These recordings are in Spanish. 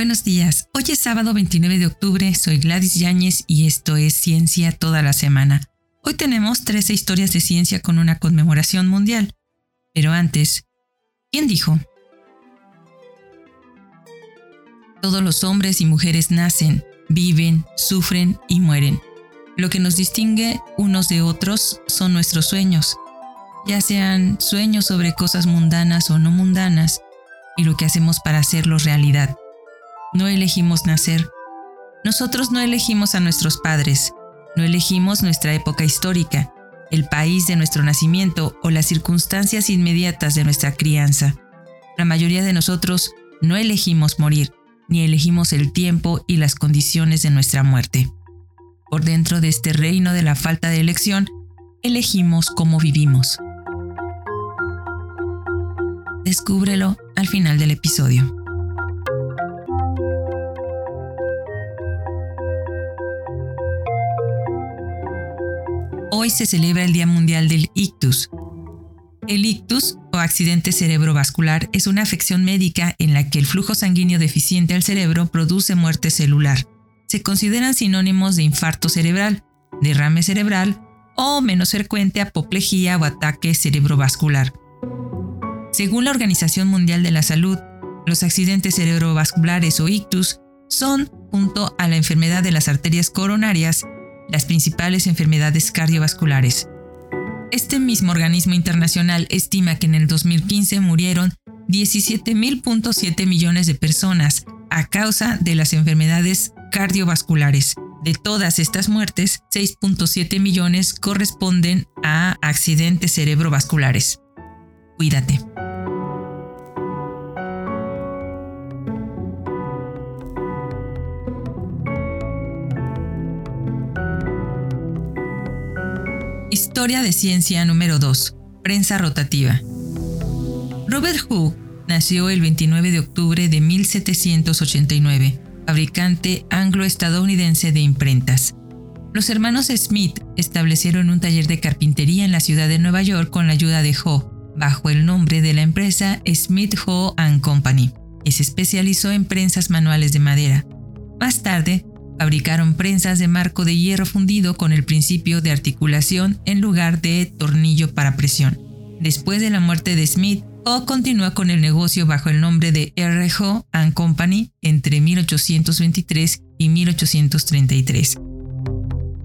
Buenos días, hoy es sábado 29 de octubre, soy Gladys Yáñez y esto es Ciencia toda la semana. Hoy tenemos 13 historias de ciencia con una conmemoración mundial. Pero antes, ¿quién dijo? Todos los hombres y mujeres nacen, viven, sufren y mueren. Lo que nos distingue unos de otros son nuestros sueños, ya sean sueños sobre cosas mundanas o no mundanas, y lo que hacemos para hacerlos realidad. No elegimos nacer. Nosotros no elegimos a nuestros padres, no elegimos nuestra época histórica, el país de nuestro nacimiento o las circunstancias inmediatas de nuestra crianza. La mayoría de nosotros no elegimos morir, ni elegimos el tiempo y las condiciones de nuestra muerte. Por dentro de este reino de la falta de elección, elegimos cómo vivimos. Descúbrelo al final del episodio. Hoy se celebra el Día Mundial del Ictus. El ictus o accidente cerebrovascular es una afección médica en la que el flujo sanguíneo deficiente al cerebro produce muerte celular. Se consideran sinónimos de infarto cerebral, derrame cerebral o menos frecuente apoplejía o ataque cerebrovascular. Según la Organización Mundial de la Salud, los accidentes cerebrovasculares o ictus son, junto a la enfermedad de las arterias coronarias, las principales enfermedades cardiovasculares. Este mismo organismo internacional estima que en el 2015 murieron 17.7 millones de personas a causa de las enfermedades cardiovasculares. De todas estas muertes, 6.7 millones corresponden a accidentes cerebrovasculares. Cuídate. Historia de ciencia número 2. Prensa rotativa. Robert Hooke nació el 29 de octubre de 1789, fabricante anglo-estadounidense de imprentas. Los hermanos Smith establecieron un taller de carpintería en la ciudad de Nueva York con la ayuda de Ho, bajo el nombre de la empresa Smith Ho Company, y se especializó en prensas manuales de madera. Más tarde, Fabricaron prensas de marco de hierro fundido con el principio de articulación en lugar de tornillo para presión. Después de la muerte de Smith, O continúa con el negocio bajo el nombre de R.J. and Company entre 1823 y 1833.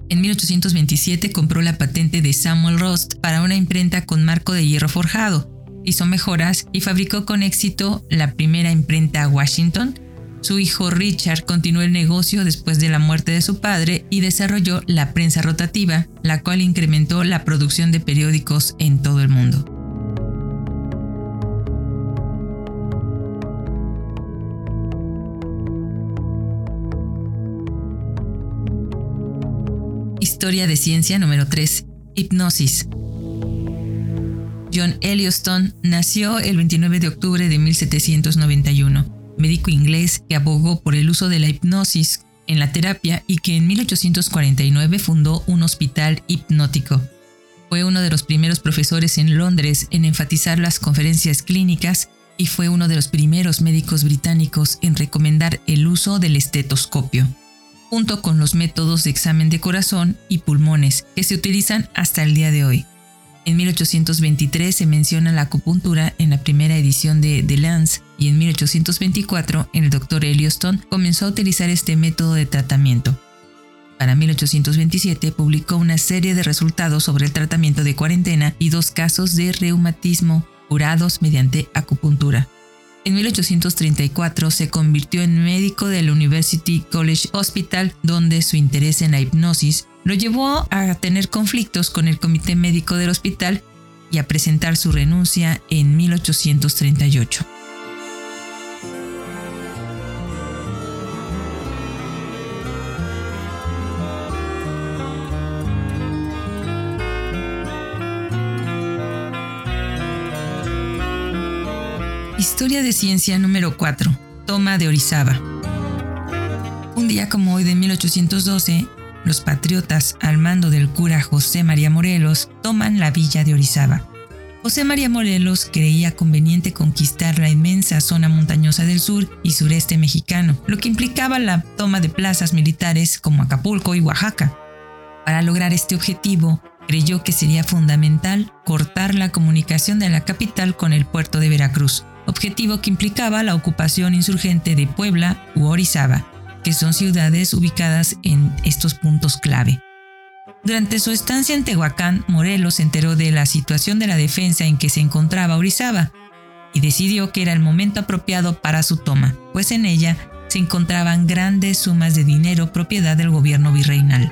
En 1827 compró la patente de Samuel Rost para una imprenta con marco de hierro forjado, hizo mejoras y fabricó con éxito la primera imprenta Washington, su hijo Richard continuó el negocio después de la muerte de su padre y desarrolló la prensa rotativa, la cual incrementó la producción de periódicos en todo el mundo. Historia de ciencia número 3. Hipnosis. John Elliotson nació el 29 de octubre de 1791 médico inglés que abogó por el uso de la hipnosis en la terapia y que en 1849 fundó un hospital hipnótico. Fue uno de los primeros profesores en Londres en enfatizar las conferencias clínicas y fue uno de los primeros médicos británicos en recomendar el uso del estetoscopio, junto con los métodos de examen de corazón y pulmones que se utilizan hasta el día de hoy. En 1823 se menciona la acupuntura en la primera edición de The Lance y en 1824 el doctor Elliotson comenzó a utilizar este método de tratamiento. Para 1827 publicó una serie de resultados sobre el tratamiento de cuarentena y dos casos de reumatismo curados mediante acupuntura. En 1834 se convirtió en médico del University College Hospital, donde su interés en la hipnosis lo llevó a tener conflictos con el comité médico del hospital y a presentar su renuncia en 1838. Historia de ciencia número 4. Toma de Orizaba. Un día como hoy de 1812, los patriotas, al mando del cura José María Morelos, toman la villa de Orizaba. José María Morelos creía conveniente conquistar la inmensa zona montañosa del sur y sureste mexicano, lo que implicaba la toma de plazas militares como Acapulco y Oaxaca. Para lograr este objetivo, creyó que sería fundamental cortar la comunicación de la capital con el puerto de Veracruz, objetivo que implicaba la ocupación insurgente de Puebla u Orizaba, que son ciudades ubicadas en estos puntos clave. Durante su estancia en Tehuacán, Morelos se enteró de la situación de la defensa en que se encontraba Orizaba y decidió que era el momento apropiado para su toma, pues en ella se encontraban grandes sumas de dinero propiedad del gobierno virreinal.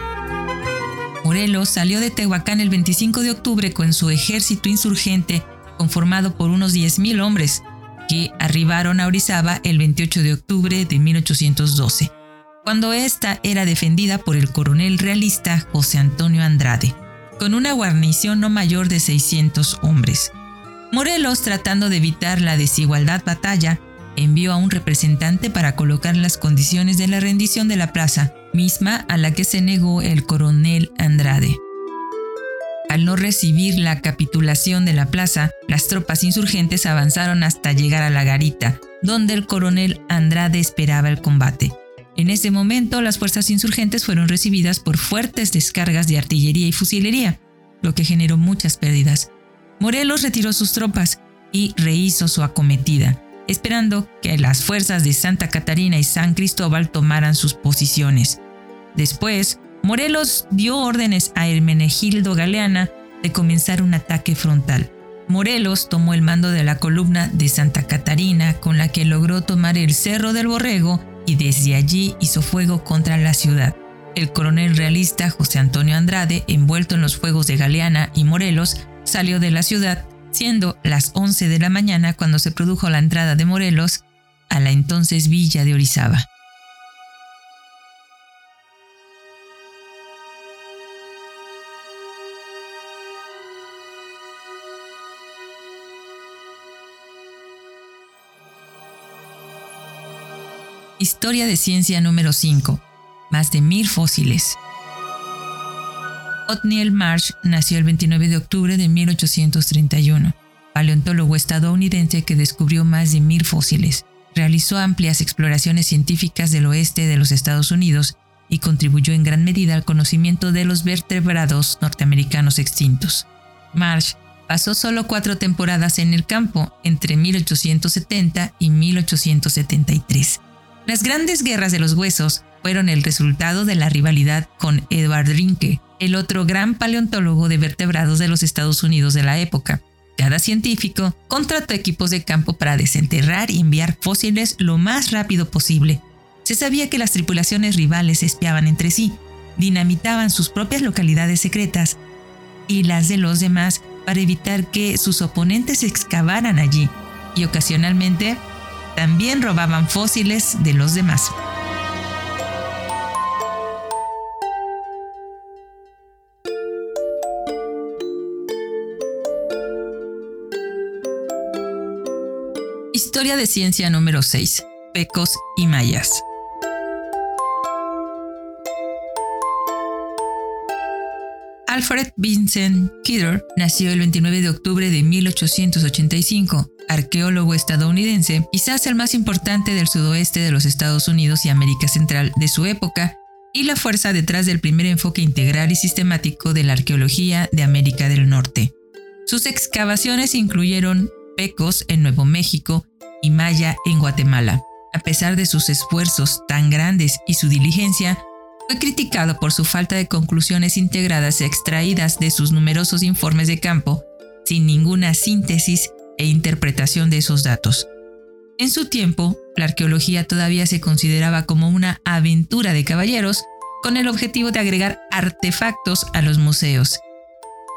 Morelos salió de Tehuacán el 25 de octubre con su ejército insurgente conformado por unos 10.000 hombres, que arribaron a Orizaba el 28 de octubre de 1812 cuando ésta era defendida por el coronel realista José Antonio Andrade, con una guarnición no mayor de 600 hombres. Morelos, tratando de evitar la desigualdad batalla, envió a un representante para colocar las condiciones de la rendición de la plaza, misma a la que se negó el coronel Andrade. Al no recibir la capitulación de la plaza, las tropas insurgentes avanzaron hasta llegar a la garita, donde el coronel Andrade esperaba el combate. En ese momento, las fuerzas insurgentes fueron recibidas por fuertes descargas de artillería y fusilería, lo que generó muchas pérdidas. Morelos retiró sus tropas y rehizo su acometida, esperando que las fuerzas de Santa Catarina y San Cristóbal tomaran sus posiciones. Después, Morelos dio órdenes a Hermenegildo Galeana de comenzar un ataque frontal. Morelos tomó el mando de la columna de Santa Catarina, con la que logró tomar el Cerro del Borrego y desde allí hizo fuego contra la ciudad. El coronel realista José Antonio Andrade, envuelto en los fuegos de Galeana y Morelos, salió de la ciudad, siendo las 11 de la mañana cuando se produjo la entrada de Morelos a la entonces villa de Orizaba. Historia de ciencia número 5. Más de mil fósiles. Othniel Marsh nació el 29 de octubre de 1831, paleontólogo estadounidense que descubrió más de mil fósiles. Realizó amplias exploraciones científicas del oeste de los Estados Unidos y contribuyó en gran medida al conocimiento de los vertebrados norteamericanos extintos. Marsh pasó solo cuatro temporadas en el campo entre 1870 y 1873 las grandes guerras de los huesos fueron el resultado de la rivalidad con Edward Rinke, el otro gran paleontólogo de vertebrados de los Estados Unidos de la época. Cada científico contrató equipos de campo para desenterrar y enviar fósiles lo más rápido posible. Se sabía que las tripulaciones rivales espiaban entre sí, dinamitaban sus propias localidades secretas y las de los demás para evitar que sus oponentes excavaran allí, y ocasionalmente también robaban fósiles de los demás. Historia de ciencia número 6. Pecos y mayas. Alfred Vincent Kidder nació el 29 de octubre de 1885 arqueólogo estadounidense, quizás el más importante del sudoeste de los Estados Unidos y América Central de su época, y la fuerza detrás del primer enfoque integral y sistemático de la arqueología de América del Norte. Sus excavaciones incluyeron Pecos en Nuevo México y Maya en Guatemala. A pesar de sus esfuerzos tan grandes y su diligencia, fue criticado por su falta de conclusiones integradas extraídas de sus numerosos informes de campo, sin ninguna síntesis e interpretación de esos datos. En su tiempo, la arqueología todavía se consideraba como una aventura de caballeros con el objetivo de agregar artefactos a los museos.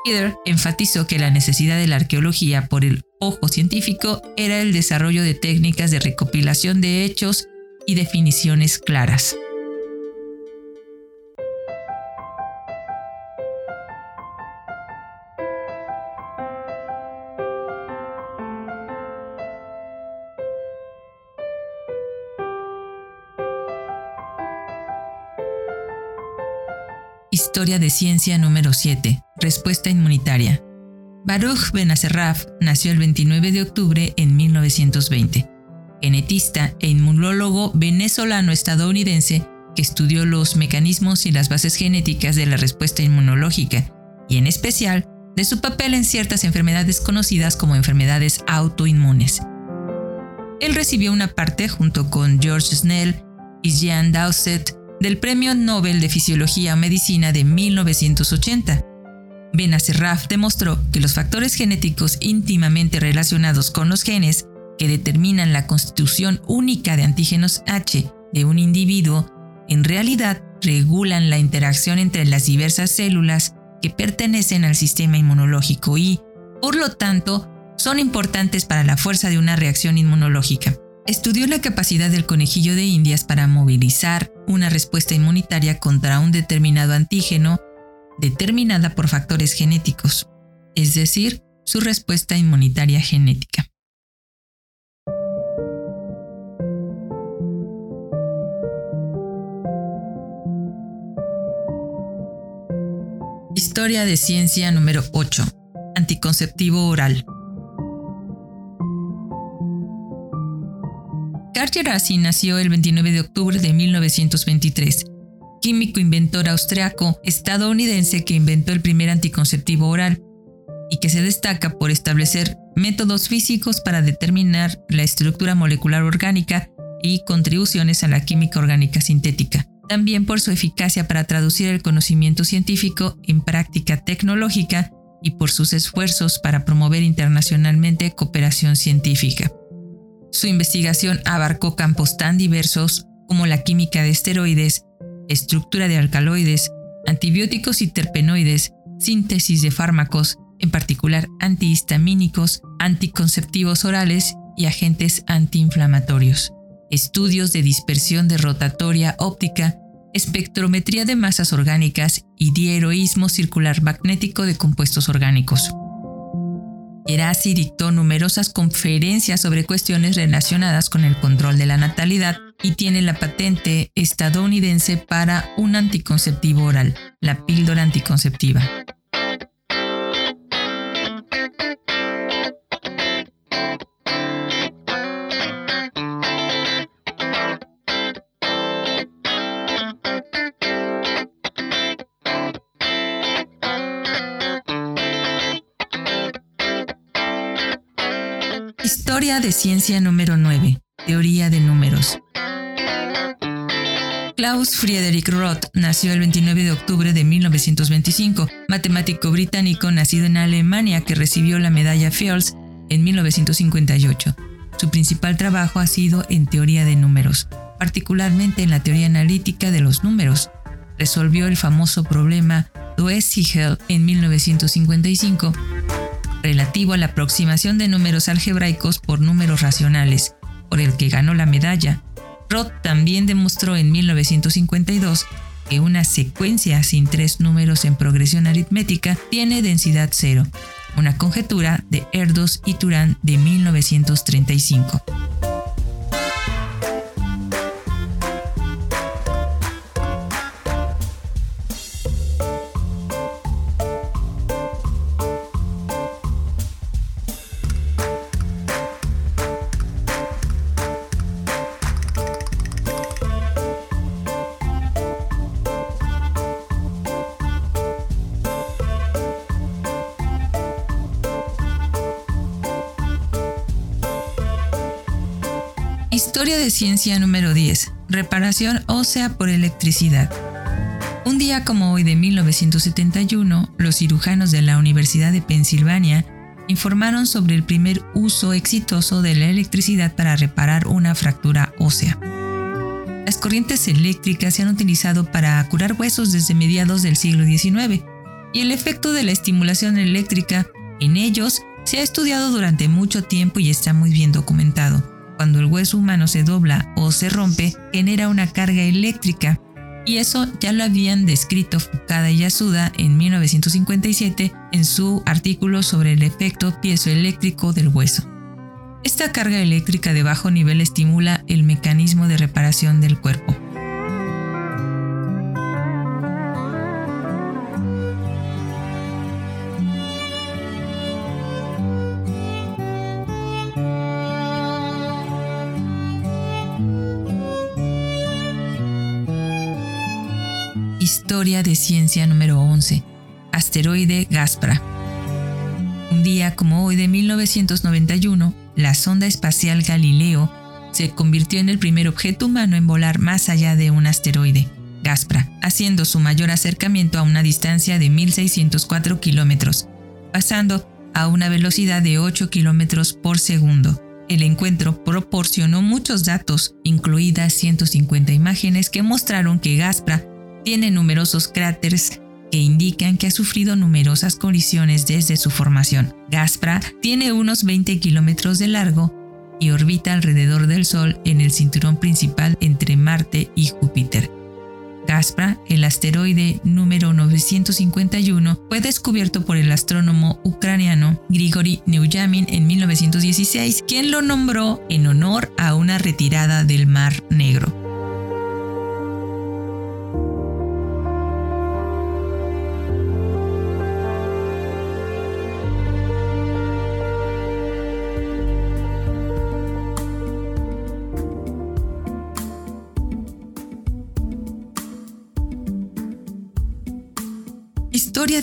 Peter enfatizó que la necesidad de la arqueología por el ojo científico era el desarrollo de técnicas de recopilación de hechos y definiciones claras. Historia de ciencia número 7. Respuesta inmunitaria. Baruch Benacerraf nació el 29 de octubre en 1920, genetista e inmunólogo venezolano-estadounidense que estudió los mecanismos y las bases genéticas de la respuesta inmunológica, y en especial de su papel en ciertas enfermedades conocidas como enfermedades autoinmunes. Él recibió una parte junto con George Snell y Jean Dowsett del Premio Nobel de Fisiología o Medicina de 1980. Benacerraf demostró que los factores genéticos íntimamente relacionados con los genes que determinan la constitución única de antígenos H de un individuo en realidad regulan la interacción entre las diversas células que pertenecen al sistema inmunológico y, por lo tanto, son importantes para la fuerza de una reacción inmunológica. Estudió la capacidad del conejillo de indias para movilizar una respuesta inmunitaria contra un determinado antígeno determinada por factores genéticos, es decir, su respuesta inmunitaria genética. Historia de ciencia número 8. Anticonceptivo oral. Cartier Assi nació el 29 de octubre de 1923, químico inventor austriaco estadounidense que inventó el primer anticonceptivo oral y que se destaca por establecer métodos físicos para determinar la estructura molecular orgánica y contribuciones a la química orgánica sintética también por su eficacia para traducir el conocimiento científico en práctica tecnológica y por sus esfuerzos para promover internacionalmente cooperación científica. Su investigación abarcó campos tan diversos como la química de esteroides, estructura de alcaloides, antibióticos y terpenoides, síntesis de fármacos, en particular antihistamínicos, anticonceptivos orales y agentes antiinflamatorios estudios de dispersión de rotatoria óptica, espectrometría de masas orgánicas y diheroísmo circular magnético de compuestos orgánicos. Erasi dictó numerosas conferencias sobre cuestiones relacionadas con el control de la natalidad y tiene la patente estadounidense para un anticonceptivo oral, la píldora anticonceptiva. Historia de ciencia número 9. Teoría de números. Klaus Friedrich Roth nació el 29 de octubre de 1925, matemático británico nacido en Alemania que recibió la medalla Fields en 1958. Su principal trabajo ha sido en teoría de números, particularmente en la teoría analítica de los números. Resolvió el famoso problema Doe-Siegel en 1955 relativo a la aproximación de números algebraicos por números racionales, por el que ganó la medalla. Roth también demostró en 1952 que una secuencia sin tres números en progresión aritmética tiene densidad cero, una conjetura de Erdos y Turán de 1935. Historia de ciencia número 10. Reparación ósea por electricidad. Un día como hoy de 1971, los cirujanos de la Universidad de Pensilvania informaron sobre el primer uso exitoso de la electricidad para reparar una fractura ósea. Las corrientes eléctricas se han utilizado para curar huesos desde mediados del siglo XIX y el efecto de la estimulación eléctrica en ellos se ha estudiado durante mucho tiempo y está muy bien documentado. Cuando el hueso humano se dobla o se rompe, genera una carga eléctrica. Y eso ya lo habían descrito Fukada y Yasuda en 1957 en su artículo sobre el efecto piezoeléctrico del hueso. Esta carga eléctrica de bajo nivel estimula el mecanismo de reparación del cuerpo. Historia de ciencia número 11. Asteroide Gaspra. Un día como hoy de 1991, la sonda espacial Galileo se convirtió en el primer objeto humano en volar más allá de un asteroide, Gaspra, haciendo su mayor acercamiento a una distancia de 1.604 kilómetros, pasando a una velocidad de 8 kilómetros por segundo. El encuentro proporcionó muchos datos, incluidas 150 imágenes que mostraron que Gaspra tiene numerosos cráteres que indican que ha sufrido numerosas colisiones desde su formación. Gaspra tiene unos 20 kilómetros de largo y orbita alrededor del Sol en el cinturón principal entre Marte y Júpiter. Gaspra, el asteroide número 951, fue descubierto por el astrónomo ucraniano Grigory Neujamin en 1916, quien lo nombró en honor a una retirada del Mar Negro.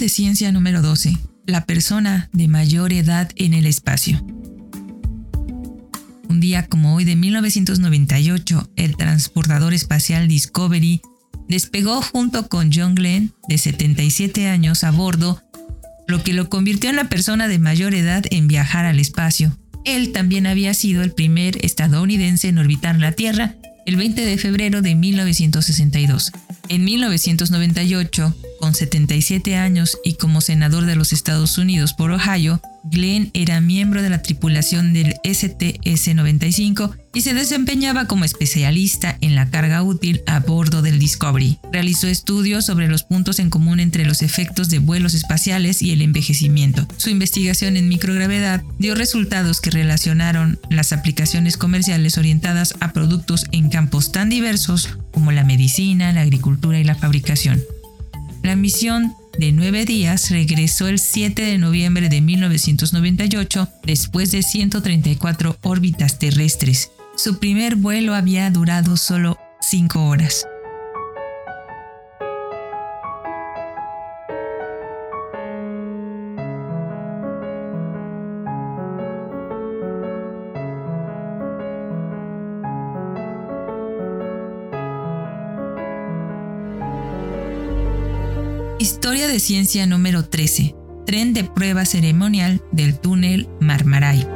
De ciencia número 12. La persona de mayor edad en el espacio. Un día como hoy de 1998, el transportador espacial Discovery despegó junto con John Glenn, de 77 años, a bordo, lo que lo convirtió en la persona de mayor edad en viajar al espacio. Él también había sido el primer estadounidense en orbitar la Tierra el 20 de febrero de 1962. En 1998, con 77 años y como senador de los Estados Unidos por Ohio, Glenn era miembro de la tripulación del STS-95 y se desempeñaba como especialista en la carga útil a bordo del Discovery. Realizó estudios sobre los puntos en común entre los efectos de vuelos espaciales y el envejecimiento. Su investigación en microgravedad dio resultados que relacionaron las aplicaciones comerciales orientadas a productos en campos tan diversos como la medicina, la agricultura y la fabricación. La misión de nueve días regresó el 7 de noviembre de 1998 después de 134 órbitas terrestres. Su primer vuelo había durado solo cinco horas. Historia de ciencia número 13. Tren de prueba ceremonial del túnel Marmaray.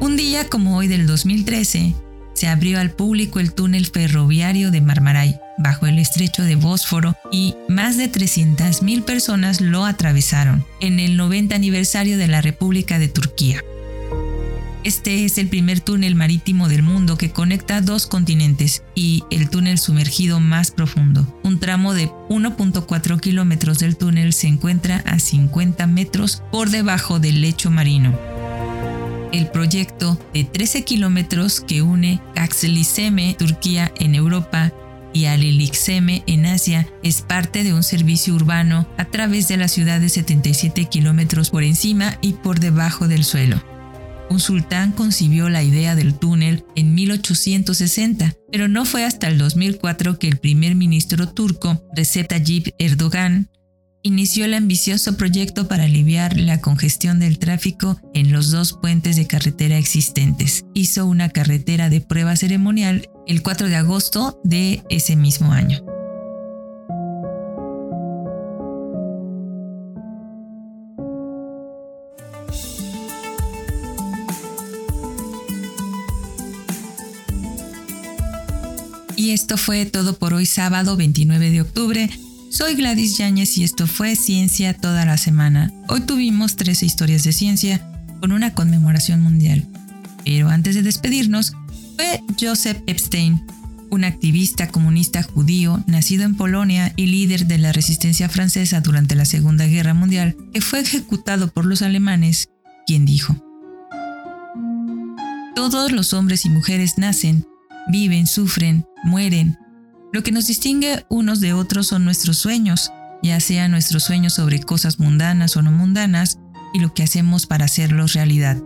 Un día como hoy del 2013, se abrió al público el túnel ferroviario de Marmaray bajo el estrecho de Bósforo y más de 300.000 personas lo atravesaron en el 90 aniversario de la República de Turquía. Este es el primer túnel marítimo del mundo que conecta dos continentes y el túnel sumergido más profundo. Un tramo de 1.4 kilómetros del túnel se encuentra a 50 metros por debajo del lecho marino. El proyecto de 13 kilómetros que une Kaxliseme, Turquía, en Europa, y Alilixeme en Asia es parte de un servicio urbano a través de la ciudad de 77 kilómetros por encima y por debajo del suelo. Un sultán concibió la idea del túnel en 1860, pero no fue hasta el 2004 que el primer ministro turco, Recep Tayyip Erdogan, inició el ambicioso proyecto para aliviar la congestión del tráfico en los dos puentes de carretera existentes. Hizo una carretera de prueba ceremonial el 4 de agosto de ese mismo año. Y esto fue todo por hoy sábado 29 de octubre. Soy Gladys Yáñez y esto fue Ciencia toda la semana. Hoy tuvimos tres historias de ciencia con una conmemoración mundial. Pero antes de despedirnos, fue Joseph Epstein, un activista comunista judío nacido en Polonia y líder de la resistencia francesa durante la Segunda Guerra Mundial, que fue ejecutado por los alemanes, quien dijo, Todos los hombres y mujeres nacen viven, sufren, mueren. Lo que nos distingue unos de otros son nuestros sueños, ya sean nuestros sueños sobre cosas mundanas o no mundanas, y lo que hacemos para hacerlos realidad.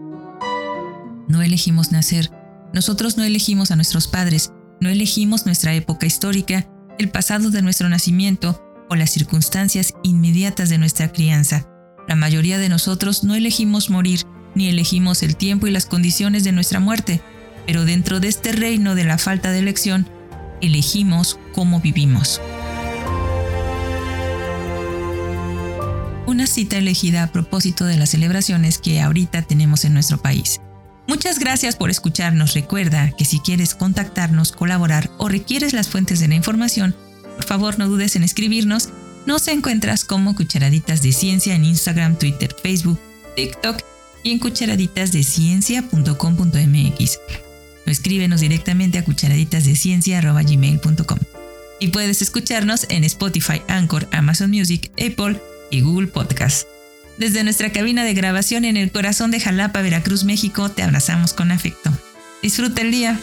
No elegimos nacer, nosotros no elegimos a nuestros padres, no elegimos nuestra época histórica, el pasado de nuestro nacimiento o las circunstancias inmediatas de nuestra crianza. La mayoría de nosotros no elegimos morir, ni elegimos el tiempo y las condiciones de nuestra muerte, pero dentro de este reino de la falta de elección, elegimos cómo vivimos. Una cita elegida a propósito de las celebraciones que ahorita tenemos en nuestro país. Muchas gracias por escucharnos. Recuerda que si quieres contactarnos, colaborar o requieres las fuentes de la información, por favor no dudes en escribirnos. Nos encuentras como Cucharaditas de Ciencia en Instagram, Twitter, Facebook, TikTok y en cucharaditasdeciencia.com.mx. Escríbenos directamente a cucharaditasdeciencia.gmail.com. Y puedes escucharnos en Spotify, Anchor, Amazon Music, Apple y Google Podcast. Desde nuestra cabina de grabación en el corazón de Jalapa, Veracruz, México, te abrazamos con afecto. Disfruta el día.